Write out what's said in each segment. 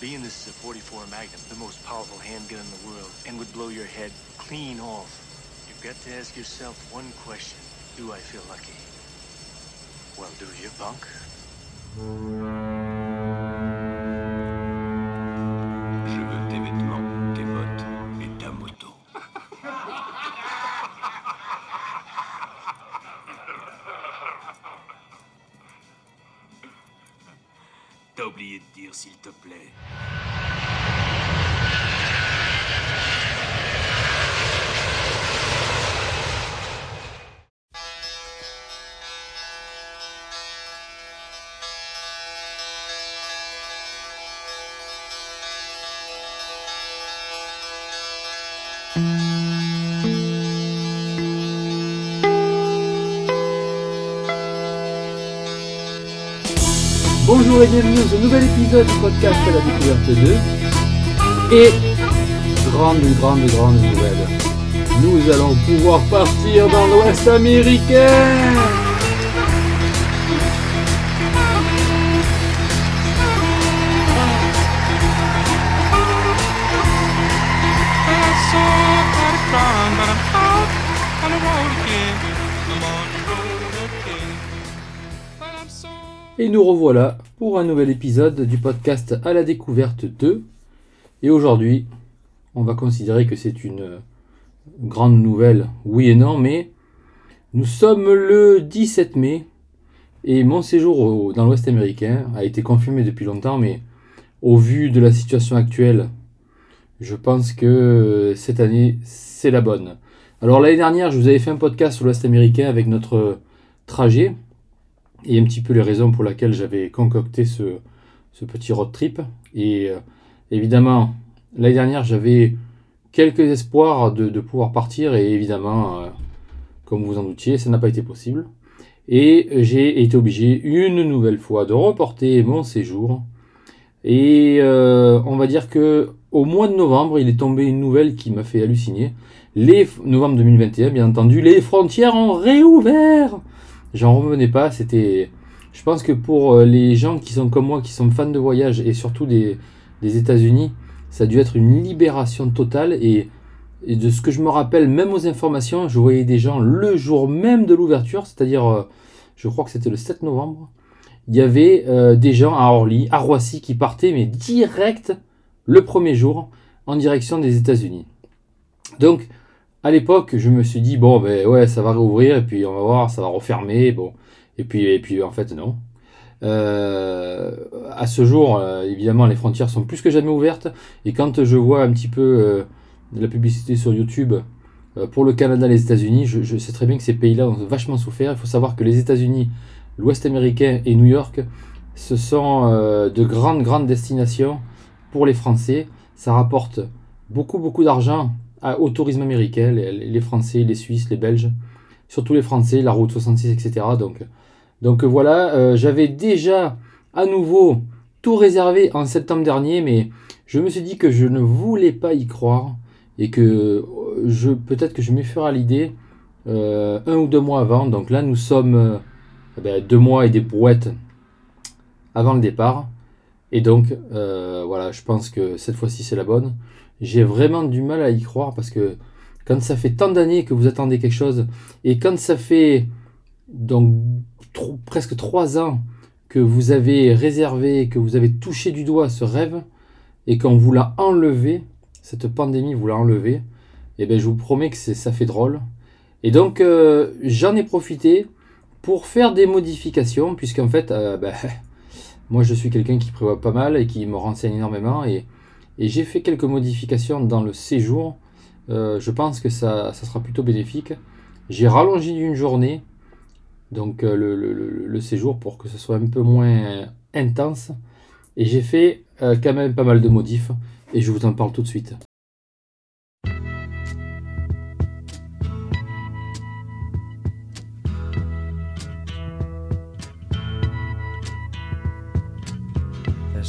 Ian, this is a 44 Magnum, the most powerful handgun in the world, and would blow your head clean off. You've got to ask yourself one question. Do I feel lucky? Well, do you, punk? Oublié de dire s'il te plaît. Bonjour et bienvenue dans ce nouvel épisode du podcast à la découverte 2. Et grande, grande, grande nouvelle. Nous allons pouvoir partir dans l'Ouest américain. Et nous revoilà pour un nouvel épisode du podcast à la découverte 2. Et aujourd'hui, on va considérer que c'est une grande nouvelle, oui et non, mais nous sommes le 17 mai et mon séjour dans l'Ouest américain a été confirmé depuis longtemps, mais au vu de la situation actuelle, je pense que cette année, c'est la bonne. Alors l'année dernière, je vous avais fait un podcast sur l'Ouest américain avec notre trajet et un petit peu les raisons pour lesquelles j'avais concocté ce, petit road trip. Et euh, évidemment, l'année dernière, j'avais quelques espoirs de, de pouvoir partir, et évidemment, euh, comme vous en doutiez, ça n'a pas été possible. Et j'ai été obligé une nouvelle fois de reporter mon séjour. Et euh, on va dire que au mois de novembre, il est tombé une nouvelle qui m'a fait halluciner. Les novembre 2021, bien entendu, les frontières ont réouvert. J'en revenais pas, c'était... Je pense que pour euh, les gens qui sont comme moi, qui sont fans de voyage, et surtout des, États-Unis, ça a dû être une libération totale. Et, et de ce que je me rappelle, même aux informations, je voyais des gens le jour même de l'ouverture, c'est-à-dire, euh, je crois que c'était le 7 novembre, il y avait euh, des gens à Orly, à Roissy, qui partaient, mais direct le premier jour, en direction des États-Unis. Donc, à l'époque, je me suis dit, bon, ben ouais, ça va réouvrir, et puis on va voir, ça va refermer, bon. Et puis, et puis en fait, non. Euh, à ce jour, euh, évidemment, les frontières sont plus que jamais ouvertes, et quand je vois un petit peu euh, de la publicité sur YouTube pour le Canada et les États-Unis, je, je sais très bien que ces pays-là ont vachement souffert. Il faut savoir que les États-Unis, l'Ouest américain et New York, ce sont de grandes, grandes destinations pour les Français. Ça rapporte beaucoup, beaucoup d'argent au tourisme américain, les, Français, les Suisses, les Belges, surtout les Français, la route 66, etc. Donc, euh, voilà, euh, j'avais déjà à nouveau tout réservé en septembre dernier, mais je me suis dit que je ne voulais pas y croire et que euh, je peut-être que je me ferai à l'idée un ou deux mois avant. Donc là, nous sommes eh ben, deux mois et des brouettes avant le départ. Et donc, euh, voilà, je pense que cette fois-ci, c'est la bonne. J'ai vraiment du mal à y croire parce que quand ça fait tant d'années que vous attendez quelque chose et quand ça fait donc presque trois ans que vous avez réservé, que vous avez touché du doigt ce rêve et qu'on vous l'a enlevé, cette pandémie vous l'a enlevé, et ben je vous promets que ça fait drôle. Et donc euh, j'en ai profité pour faire des modifications puisqu'en fait, euh, ben, moi je suis quelqu'un qui prévoit pas mal et qui me renseigne énormément et, j'ai fait quelques modifications dans le séjour. Euh, je pense que ça, sera plutôt bénéfique. J'ai rallongé d'une journée donc euh, le séjour pour que ce soit un peu moins intense. Et j'ai fait euh, quand même pas mal de modifs et je vous en parle tout de suite.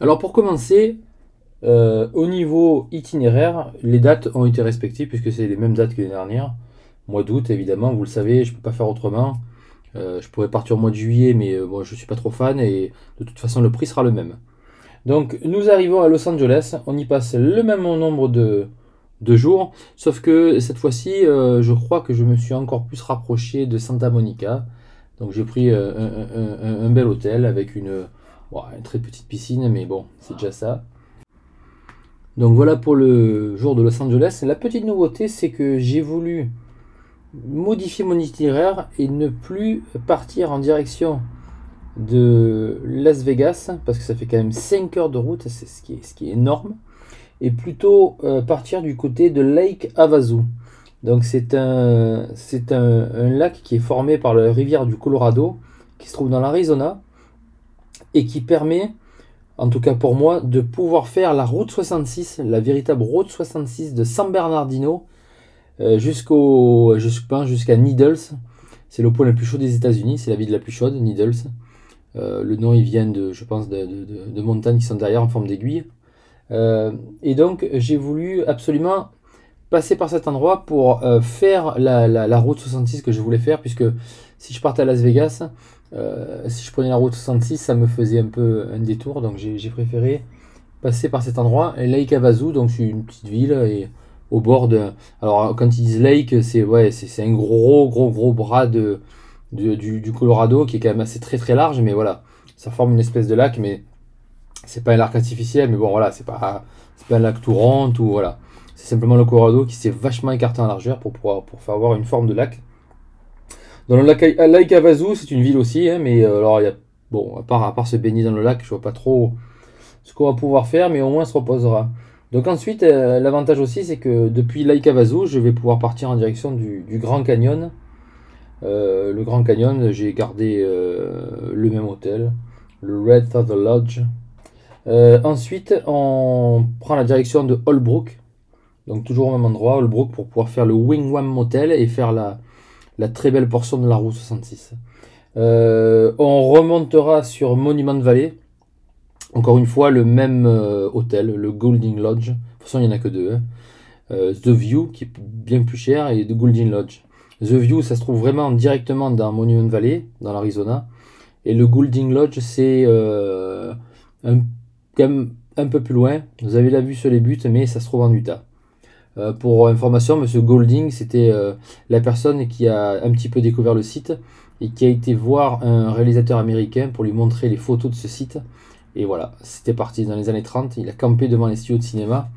Alors pour commencer, euh, au niveau itinéraire, les dates ont été respectées puisque c'est les mêmes dates que l'année dernière. Mois d'août, évidemment, vous le savez, je peux pas faire autrement. Euh, je pourrais partir au mois de juillet, mais euh, je suis pas trop fan et de toute façon le prix sera le même. Donc nous arrivons à Los Angeles, on y passe le même nombre de, jours, sauf que cette fois-ci, je crois que je me suis encore plus rapproché de Santa Monica. Donc j'ai pris un bel hôtel avec une, une très petite piscine, mais bon, c'est déjà ça. Donc voilà pour le jour de Los Angeles. La petite nouveauté, c'est que j'ai voulu modifier mon itinéraire et ne plus partir en direction de Las Vegas, parce que ça fait quand même 5 heures de route, c'est ce qui est, ce qui est énorme, et plutôt euh, partir du côté de Lake Havasu. Donc c'est un, un, un lac qui est formé par la rivière du Colorado, qui se trouve dans l'Arizona, et qui permet, en tout cas pour moi, de pouvoir faire la route 66, la véritable route 66 de San Bernardino euh, jusqu'au, pense jusqu'à Needles. C'est le point le plus chaud des États-Unis, c'est la ville la plus chaude, Needles. Euh, le nom il vient de, je pense, de montagnes qui sont derrière en forme d'aiguille. Euh, et donc j'ai voulu absolument passer par cet endroit pour euh, faire la, route 66 que je voulais faire, puisque si je partais à Las Vegas, euh, si je prenais la route 66, ça me faisait un peu un détour, donc j'ai préféré passer par cet endroit. Lake Havasu, donc c'est une petite ville et au bord de. Alors quand ils disent lake, c'est ouais, c'est un gros gros gros bras de, du, Colorado qui est quand même assez très très large, mais voilà, ça forme une espèce de lac, mais c'est pas un lac artificiel, mais bon voilà, c'est pas c'est pas un lac tout ou voilà, c'est simplement le Colorado qui s'est vachement écarté en largeur pour pouvoir faire avoir une forme de lac. Dans le lac, Lake Havasu, c'est une ville aussi, hein, mais euh, y a bon à part à part se baigner dans le lac, je vois pas trop ce qu'on va pouvoir faire, mais au moins se reposera. Donc ensuite, euh, l'avantage aussi, c'est que depuis Lake Havasu, je vais pouvoir partir en direction du, Grand Canyon. Euh, le Grand Canyon, j'ai gardé euh, le même hôtel, le Red Feather Lodge. Euh, ensuite, on prend la direction de Holbrook, donc toujours au même endroit, Holbrook, pour pouvoir faire le Wingwam Motel et faire la, très belle portion de la route 66. Euh, on remontera sur Monument Valley, encore une fois, le même euh, hôtel, le Golding Lodge. De toute façon, il n'y en a que deux. hein. Euh, The View, qui est bien plus cher, et The Golding Lodge. The View, ça se trouve vraiment directement dans Monument Valley, dans l'Arizona. Et le Golding Lodge, c'est un, un peu plus loin. Vous avez la vue sur les buts, mais ça se trouve en Utah. Euh, pour information, Monsieur Golding, c'était euh, la personne qui a un petit peu découvert le site et qui a été voir un réalisateur américain pour lui montrer les photos de ce site. Et voilà, c'était parti dans les années 30. Il a campé devant les studios de cinéma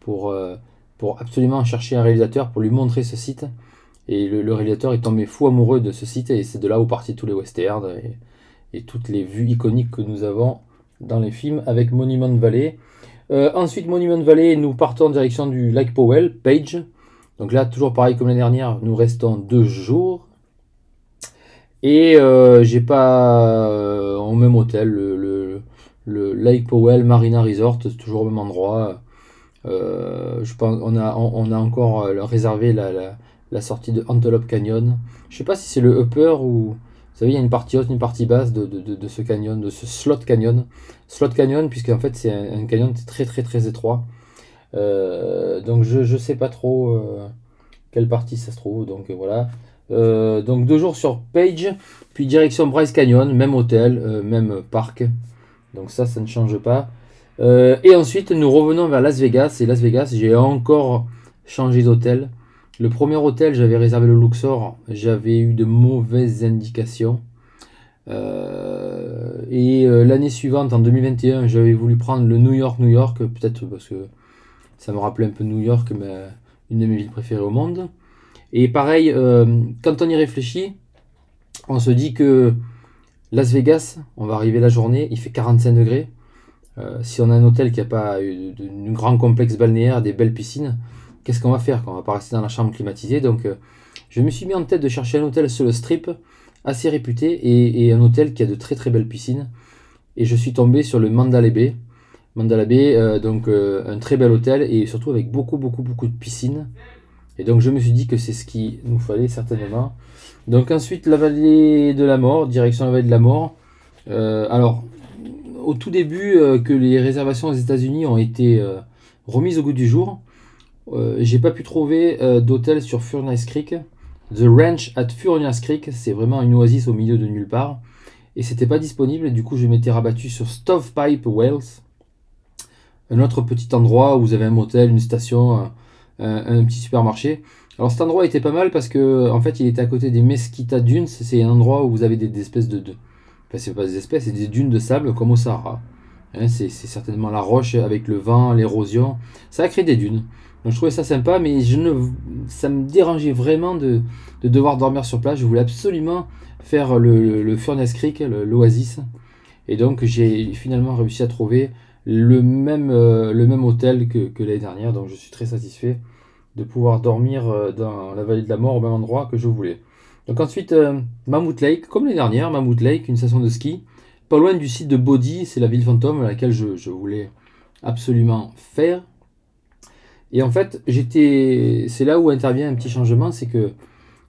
pour, euh, pour absolument chercher un réalisateur pour lui montrer ce site. Et le, réalisateur est tombé fou amoureux de ce site et c'est de là où partent tous les westerns et, et toutes les vues iconiques que nous avons dans les films avec Monument Valley. Euh, ensuite, Monument Valley, nous partons en direction du Lake Powell, Page. Donc là, toujours pareil comme l'année dernière, nous restons deux jours. Et euh, j'ai pas euh, au même hôtel, le, Lake Powell Marina Resort, toujours au même endroit. Je pense on a encore réservé la sortie de Antelope Canyon. Je sais pas si c'est le upper ou vous savez il y a une partie haute, une partie basse de, ce canyon, de ce slot canyon. Slot canyon puisque en fait c'est un, canyon très très très étroit. Euh, donc je je sais pas trop euh, quelle partie ça se trouve donc euh, voilà. Donc deux jours sur Page, puis direction Bryce Canyon, même hôtel, même parc. Donc ça, ça ne change pas. Et ensuite, nous revenons vers Las Vegas. Et Las Vegas, j'ai encore changé d'hôtel. Le premier hôtel, j'avais réservé le Luxor. J'avais eu de mauvaises indications. Euh, et euh, l'année suivante, en 2021, j'avais voulu prendre le New York, New York, peut-être parce que ça me rappelait un peu New York, mais une de mes villes préférées au monde. Et pareil, euh, quand on y réfléchit, on se dit que Las Vegas, on va arriver la journée, il fait 45 degrés. Si on a un hôtel qui n'a pas eu de- de- un grand complexe balnéaire, des belles piscines, qu'est-ce qu'on va faire on va pas rester dans la chambre climatisée Donc, euh, je me suis mis en tête de chercher un hôtel sur le strip assez réputé et, un hôtel qui a de très très belles piscines. Et je suis tombé sur le Mandalay Bay. Mandalay Bay, euh, donc euh, un très bel hôtel et surtout avec beaucoup beaucoup beaucoup de piscines. Et donc je me suis dit que c'est ce qu'il nous fallait certainement. Donc ensuite la vallée de la mort, direction la vallée de la mort. Alors au tout début que les réservations aux États-Unis ont été remises au goût du jour, euh, j'ai pas pu trouver euh, d'hôtel sur Furnace Creek. The Ranch at Furnace Creek, c'est vraiment une oasis au milieu de nulle part. Et c'était pas disponible, et du coup je m'étais rabattu sur Stovepipe Wells, un autre petit endroit où vous avez un motel, une station, un, un- petit supermarché. Alors cet endroit était pas mal parce que en fait il était à côté des Mesquita Dunes, c'est un endroit où vous avez des, espèces de, de enfin c'est pas des espèces, c'est des dunes de sable comme au Sahara. Hein, c'est certainement la roche avec le vent, l'érosion, ça a créé des dunes. Donc je trouvais ça sympa, mais je ne, ça me dérangeait vraiment de, de devoir dormir sur place. Je voulais absolument faire le, Furnace Creek, l'Oasis. Et donc j'ai finalement réussi à trouver le même, euh, hôtel que, l'année dernière. Donc je suis très satisfait de pouvoir dormir euh, dans la vallée de la mort au même endroit que je voulais. Donc ensuite, euh, Lake, comme l'année dernière, Mammoth Lake, une station de ski, pas loin du site de Bodhi, c'est la ville fantôme à laquelle je voulais absolument faire. Et en fait, j'étais, c'est là où intervient un petit changement, c'est que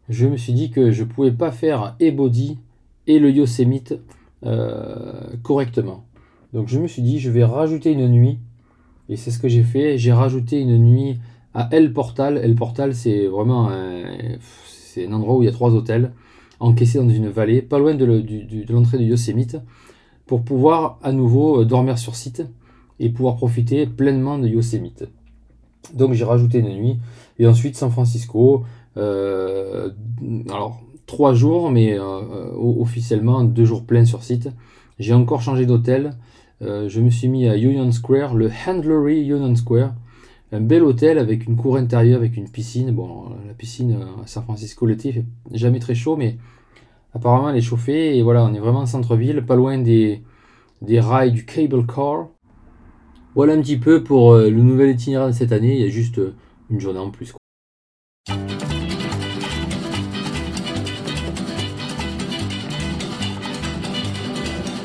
je me suis dit que je pouvais pas faire et Bodhi et le Yosemite euh, correctement. Donc je me suis dit, je vais rajouter une nuit, et c'est ce que j'ai fait. J'ai rajouté une nuit à El Portal. El Portal, c'est vraiment un, c'est un endroit où il y a trois hôtels encaissés dans une vallée, pas loin de, de l'entrée du Yosemite, pour pouvoir à nouveau euh, dormir sur site et pouvoir profiter pleinement de Yosemite. Donc j'ai rajouté une nuit, et ensuite San Francisco. euh, alors trois jours, mais euh, euh, officiellement deux jours pleins sur site. J'ai encore changé d'hôtel. Je me suis mis à Union Square, le Handlery Union Square. Un bel hôtel avec une cour intérieure, avec une piscine. Bon, la piscine à San Francisco l'été, fait jamais très chaud, mais apparemment elle est chauffée. Et voilà, on est vraiment en centre-ville, pas loin des rails du cable car. Voilà un petit peu pour euh, le nouvel itinéraire de cette année. Il y a juste euh, une journée en plus. quoi.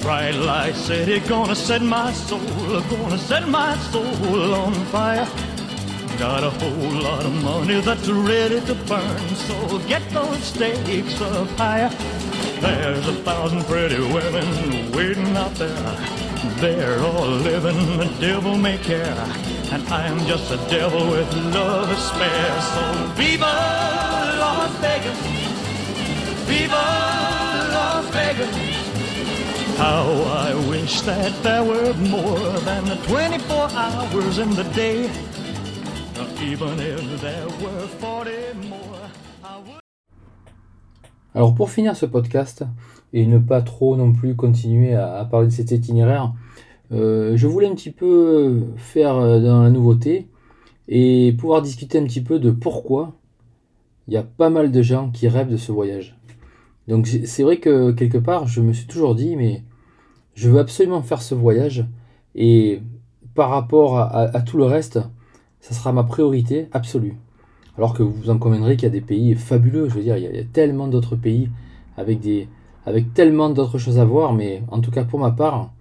Bright light city, gonna set my soul, gonna set my soul on fire. Got a whole lot of money that's ready to burn, so get those stakes up higher. There's a thousand pretty women waiting out there. They're all living the devil may care, and I'm just a devil with love to spare. So viva Las Vegas, viva Las Vegas. How I wish that there were more than the 24 hours in the day. Even if there were 40 more, I. Alors pour finir ce podcast et ne pas trop non plus continuer à, parler de cet itinéraire, euh, je voulais un petit peu faire euh, dans la nouveauté et pouvoir discuter un petit peu de pourquoi il y a pas mal de gens qui rêvent de ce voyage. Donc c'est vrai que quelque part je me suis toujours dit mais je veux absolument faire ce voyage et par rapport à tout le reste, ça sera ma priorité absolue. Alors que vous en conviendrez qu'il y a des pays fabuleux, je veux dire, il y a, tellement d'autres pays avec, tellement d'autres choses à voir, mais en tout cas pour ma part,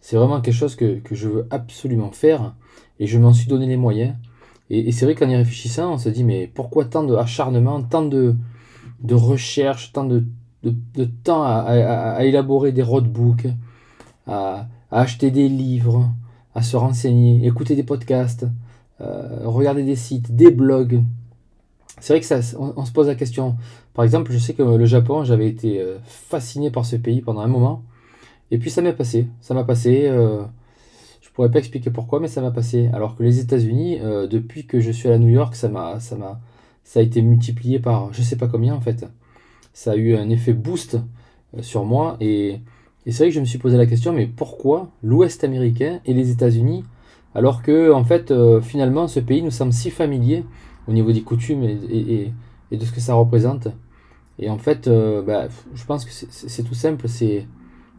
c'est vraiment quelque chose que, je veux absolument faire et je m'en suis donné les moyens. Et, c'est vrai qu'en y réfléchissant, on se dit, mais pourquoi tant de acharnement, tant de, de recherche, tant de, temps à, à- élaborer des roadbooks, à, à acheter des livres, à se renseigner, écouter des podcasts, euh, regarder des sites, des blogs. C'est vrai que ça, on, se pose la question. Par exemple, je sais que le Japon, j'avais été euh, fasciné par ce pays pendant un moment. Et puis ça m'est passé. Ça m'a passé. euh, je pourrais pas expliquer pourquoi, mais ça m'a passé. Alors que les États-Unis, euh, depuis que je suis à New York, ça m'a, a été multiplié par je sais pas combien en fait. Ça a eu un effet boost euh, sur moi et, c'est vrai que je me suis posé la question, mais pourquoi l'Ouest américain et les États-Unis, alors que en fait euh, finalement ce pays nous semble si familier au niveau des coutumes et, de ce que ça représente. Et en fait, euh, bah, je pense que c'est- tout simple. C'est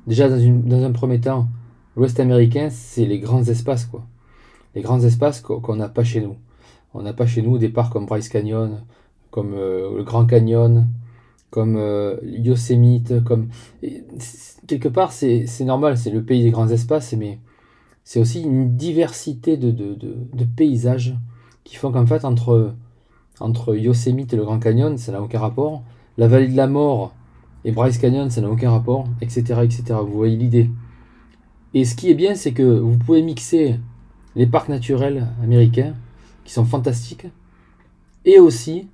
déjà dans, un premier temps L'Ouest américain, c'est les grands espaces, quoi. Les grands espaces qu'on n'a pas chez nous. On n'a pas chez nous des parcs comme Bryce Canyon, comme euh, le Grand Canyon, comme euh, Yosemite, comme... quelque part, c'est normal, c'est le pays des grands espaces, mais c'est aussi une diversité de, paysages qui font qu'en fait, entre, entre Yosemite et le Grand Canyon, ça n'a aucun rapport. La vallée de la mort et Bryce Canyon, ça n'a aucun rapport, etc., etc. Vous voyez l'idée. Et ce qui est bien, c'est que vous pouvez mixer les parcs naturels américains, qui sont fantastiques, et aussi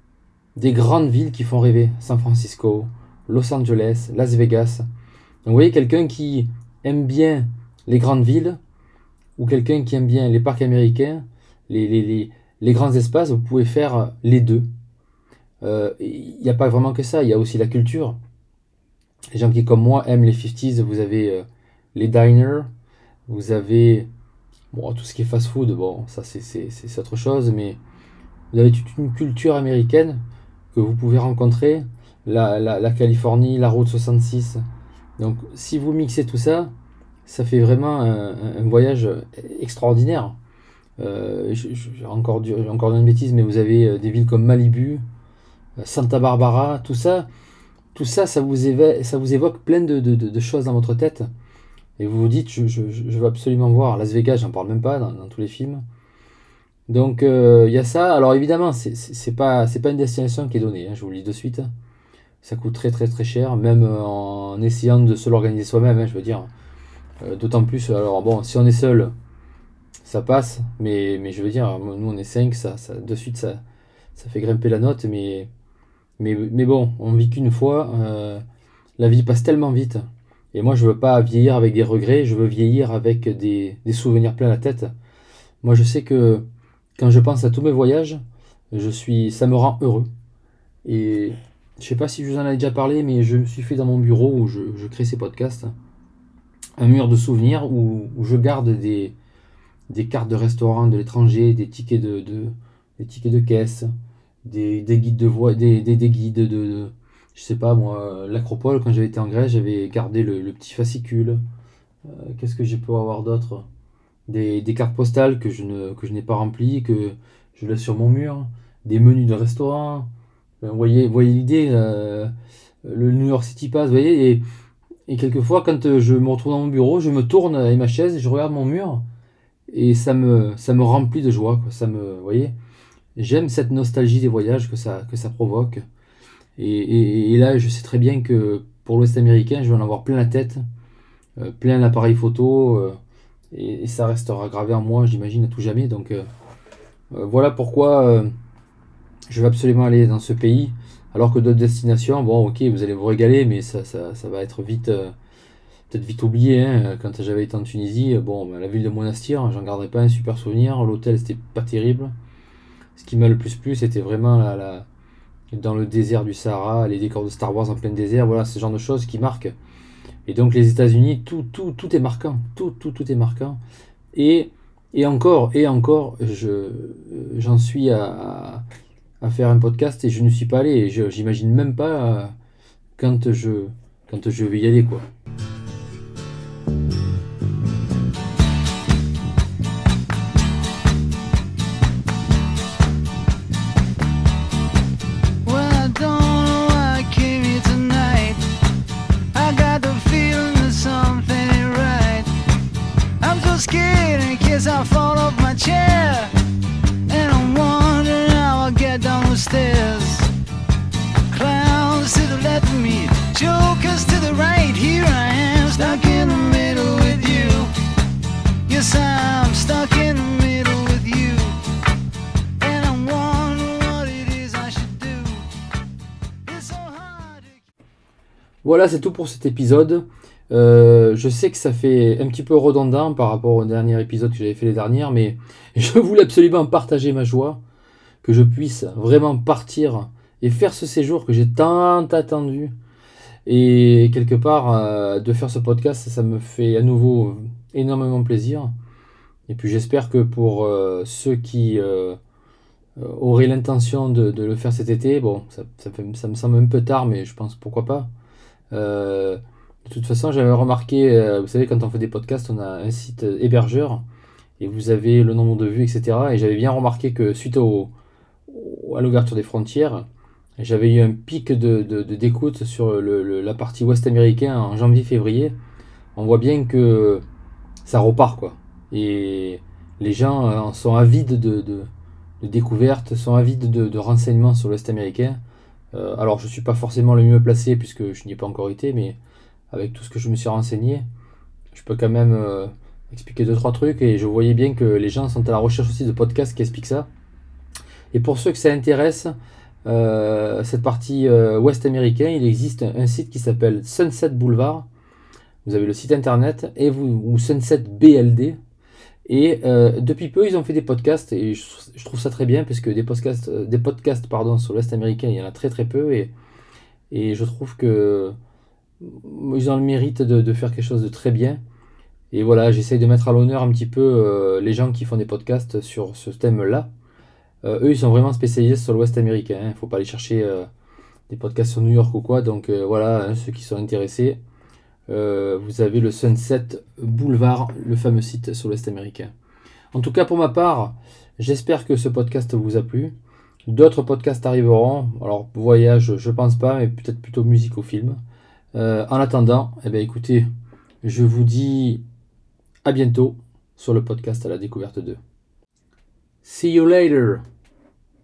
des grandes villes qui font rêver. San Francisco, Los Angeles, Las Vegas. Donc vous voyez quelqu'un qui aime bien les grandes villes, ou quelqu'un qui aime bien les parcs américains, les, les, les, grands espaces, vous pouvez faire les deux. Euh, il n'y a pas vraiment que ça, il y a aussi la culture. Les gens qui, comme moi, aiment les 50s, vous avez euh, les diners, vous avez bon, tout ce qui est fast-food, bon, ça c'est autre chose, mais vous avez toute une culture américaine que vous pouvez rencontrer, la, la, Californie, la route 66. Donc si vous mixez tout ça, ça fait vraiment un, voyage extraordinaire. Euh, j'ai encore, encore une bêtise, mais vous avez euh, des villes comme Malibu, euh, Santa Barbara, tout ça, tout ça, ça vous, ça vous évoque plein de, choses dans votre tête. Et vous vous dites, je, veux absolument voir Las Vegas, j'en parle même pas dans, tous les films. Donc il y a ça. Alors évidemment, c'est pas, pas une destination qui est donnée, hein, je vous le dis de suite. Ça coûte très très très cher, même en essayant de se l'organiser soi-même, hein, je veux dire. D'autant plus, alors bon, si on est seul, ça passe, mais, mais je veux dire, nous on est 5, ça, ça, de suite ça, ça fait grimper la note, mais, mais, mais bon, on vit qu'une fois, euh, la vie passe tellement vite et moi, je veux pas vieillir avec des regrets, je veux vieillir avec des, des souvenirs plein la tête. Moi, je sais que quand je pense à tous mes voyages, je suis, ça me rend heureux. Et je sais pas si je vous en ai déjà parlé, mais je me suis fait dans mon bureau où je, je crée ces podcasts un mur de souvenirs où, où je garde des, des cartes de restaurants de l'étranger, des tickets de, de, des tickets de caisse, des, des guides de voix, des, des, des guides de, de je sais pas moi, l'acropole, quand j'avais été en Grèce, j'avais gardé le, petit fascicule. Euh, qu'est-ce que j'ai pu avoir d'autre? Des, cartes postales que je, ne, que je n'ai pas remplies, que je laisse sur mon mur. Des menus de restaurant. Euh, vous voyez, voyez l'idée euh, Le New York City Pass, vous voyez et, et quelquefois, quand je me retrouve dans mon bureau, je me tourne avec ma chaise et je regarde mon mur. Et ça me, ça me remplit de joie. Quoi. Ça me, J'aime cette nostalgie des voyages que ça, que ça provoque. Et, là, je sais très bien que pour l'Ouest américain, je vais en avoir plein la tête, euh, plein l'appareil photo, euh, et, ça restera gravé en moi, j'imagine, à tout jamais. Donc euh, voilà pourquoi je vais absolument aller dans ce pays, alors que d'autres destinations, bon, ok, vous allez vous régaler, mais ça va être vite, peut-être vite oublié. Hein. Quand j'avais été en Tunisie, bon, bah, la ville de Monastir, j'en garderai pas un super souvenir. L'hôtel, c'était pas terrible. Ce qui m'a le plus plu, c'était vraiment la, la dans le désert du Sahara, les décors de Star Wars en plein désert, voilà, ce genre de choses qui marquent. Et donc les États-Unis, tout, tout, tout est marquant, tout, tout, tout est marquant. Et, et encore, et encore, je, j'en suis à, à, faire un podcast et je ne suis pas allé. J'imagine même pas quand je, quand je vais y aller, quoi. thank you Voilà, c'est tout pour cet épisode. Euh, je sais que ça fait un petit peu redondant par rapport au dernier épisode que j'avais fait les dernières, mais je voulais absolument partager ma joie, que je puisse vraiment partir et faire ce séjour que j'ai tant attendu. Et quelque part, euh, de faire ce podcast, ça me fait à nouveau énormément plaisir. Et puis j'espère que pour euh, ceux qui auraient l'intention de, le faire cet été, bon, ça, ça, me semble un peu tard, mais je pense pourquoi pas. De toute façon, j'avais remarqué, euh, vous savez, quand on fait des podcasts, on a un site hébergeur et vous avez le nombre de vues, etc. Et j'avais bien remarqué que suite à l'ouverture des frontières, j'avais eu un pic de, d'écoute sur la partie ouest américaine en janvier-février. On voit bien que ça repart, quoi. Et les gens euh, en sont avides de, découvertes, sont avides de, de renseignements sur l'ouest américain. Euh, alors, je suis pas forcément le mieux placé puisque je n'y ai pas encore été, mais avec tout ce que je me suis renseigné, je peux quand même euh, expliquer deux trois trucs et je voyais bien que les gens sont à la recherche aussi de podcasts qui expliquent ça. Et pour ceux que ça intéresse, euh, cette partie ouest américain, il existe un site qui s'appelle Sunset Boulevard. Vous avez le site internet et ou Sunset BLD. Et euh, depuis peu, ils ont fait des podcasts et je, trouve ça très bien parce que des podcasts, euh, des podcasts pardon, sur l'Ouest américain, il y en a très très peu et, et je trouve que ils ont le mérite de, faire quelque chose de très bien. Et voilà, j'essaye de mettre à l'honneur un petit peu euh, les gens qui font des podcasts sur ce thème-là. Eux, ils sont vraiment spécialisés sur l'Ouest américain. Il ne faut pas aller chercher des podcasts sur New York ou quoi. Donc voilà, hein, ceux qui sont intéressés, euh, vous avez le Sunset Boulevard, le fameux site sur l'Ouest américain. En tout cas, pour ma part, j'espère que ce podcast vous a plu. D'autres podcasts arriveront. Alors, voyage, je pense pas, mais peut-être plutôt musique ou film. Euh, en attendant, eh bien, écoutez, je vous dis à bientôt sur le podcast à la découverte 2. See you later!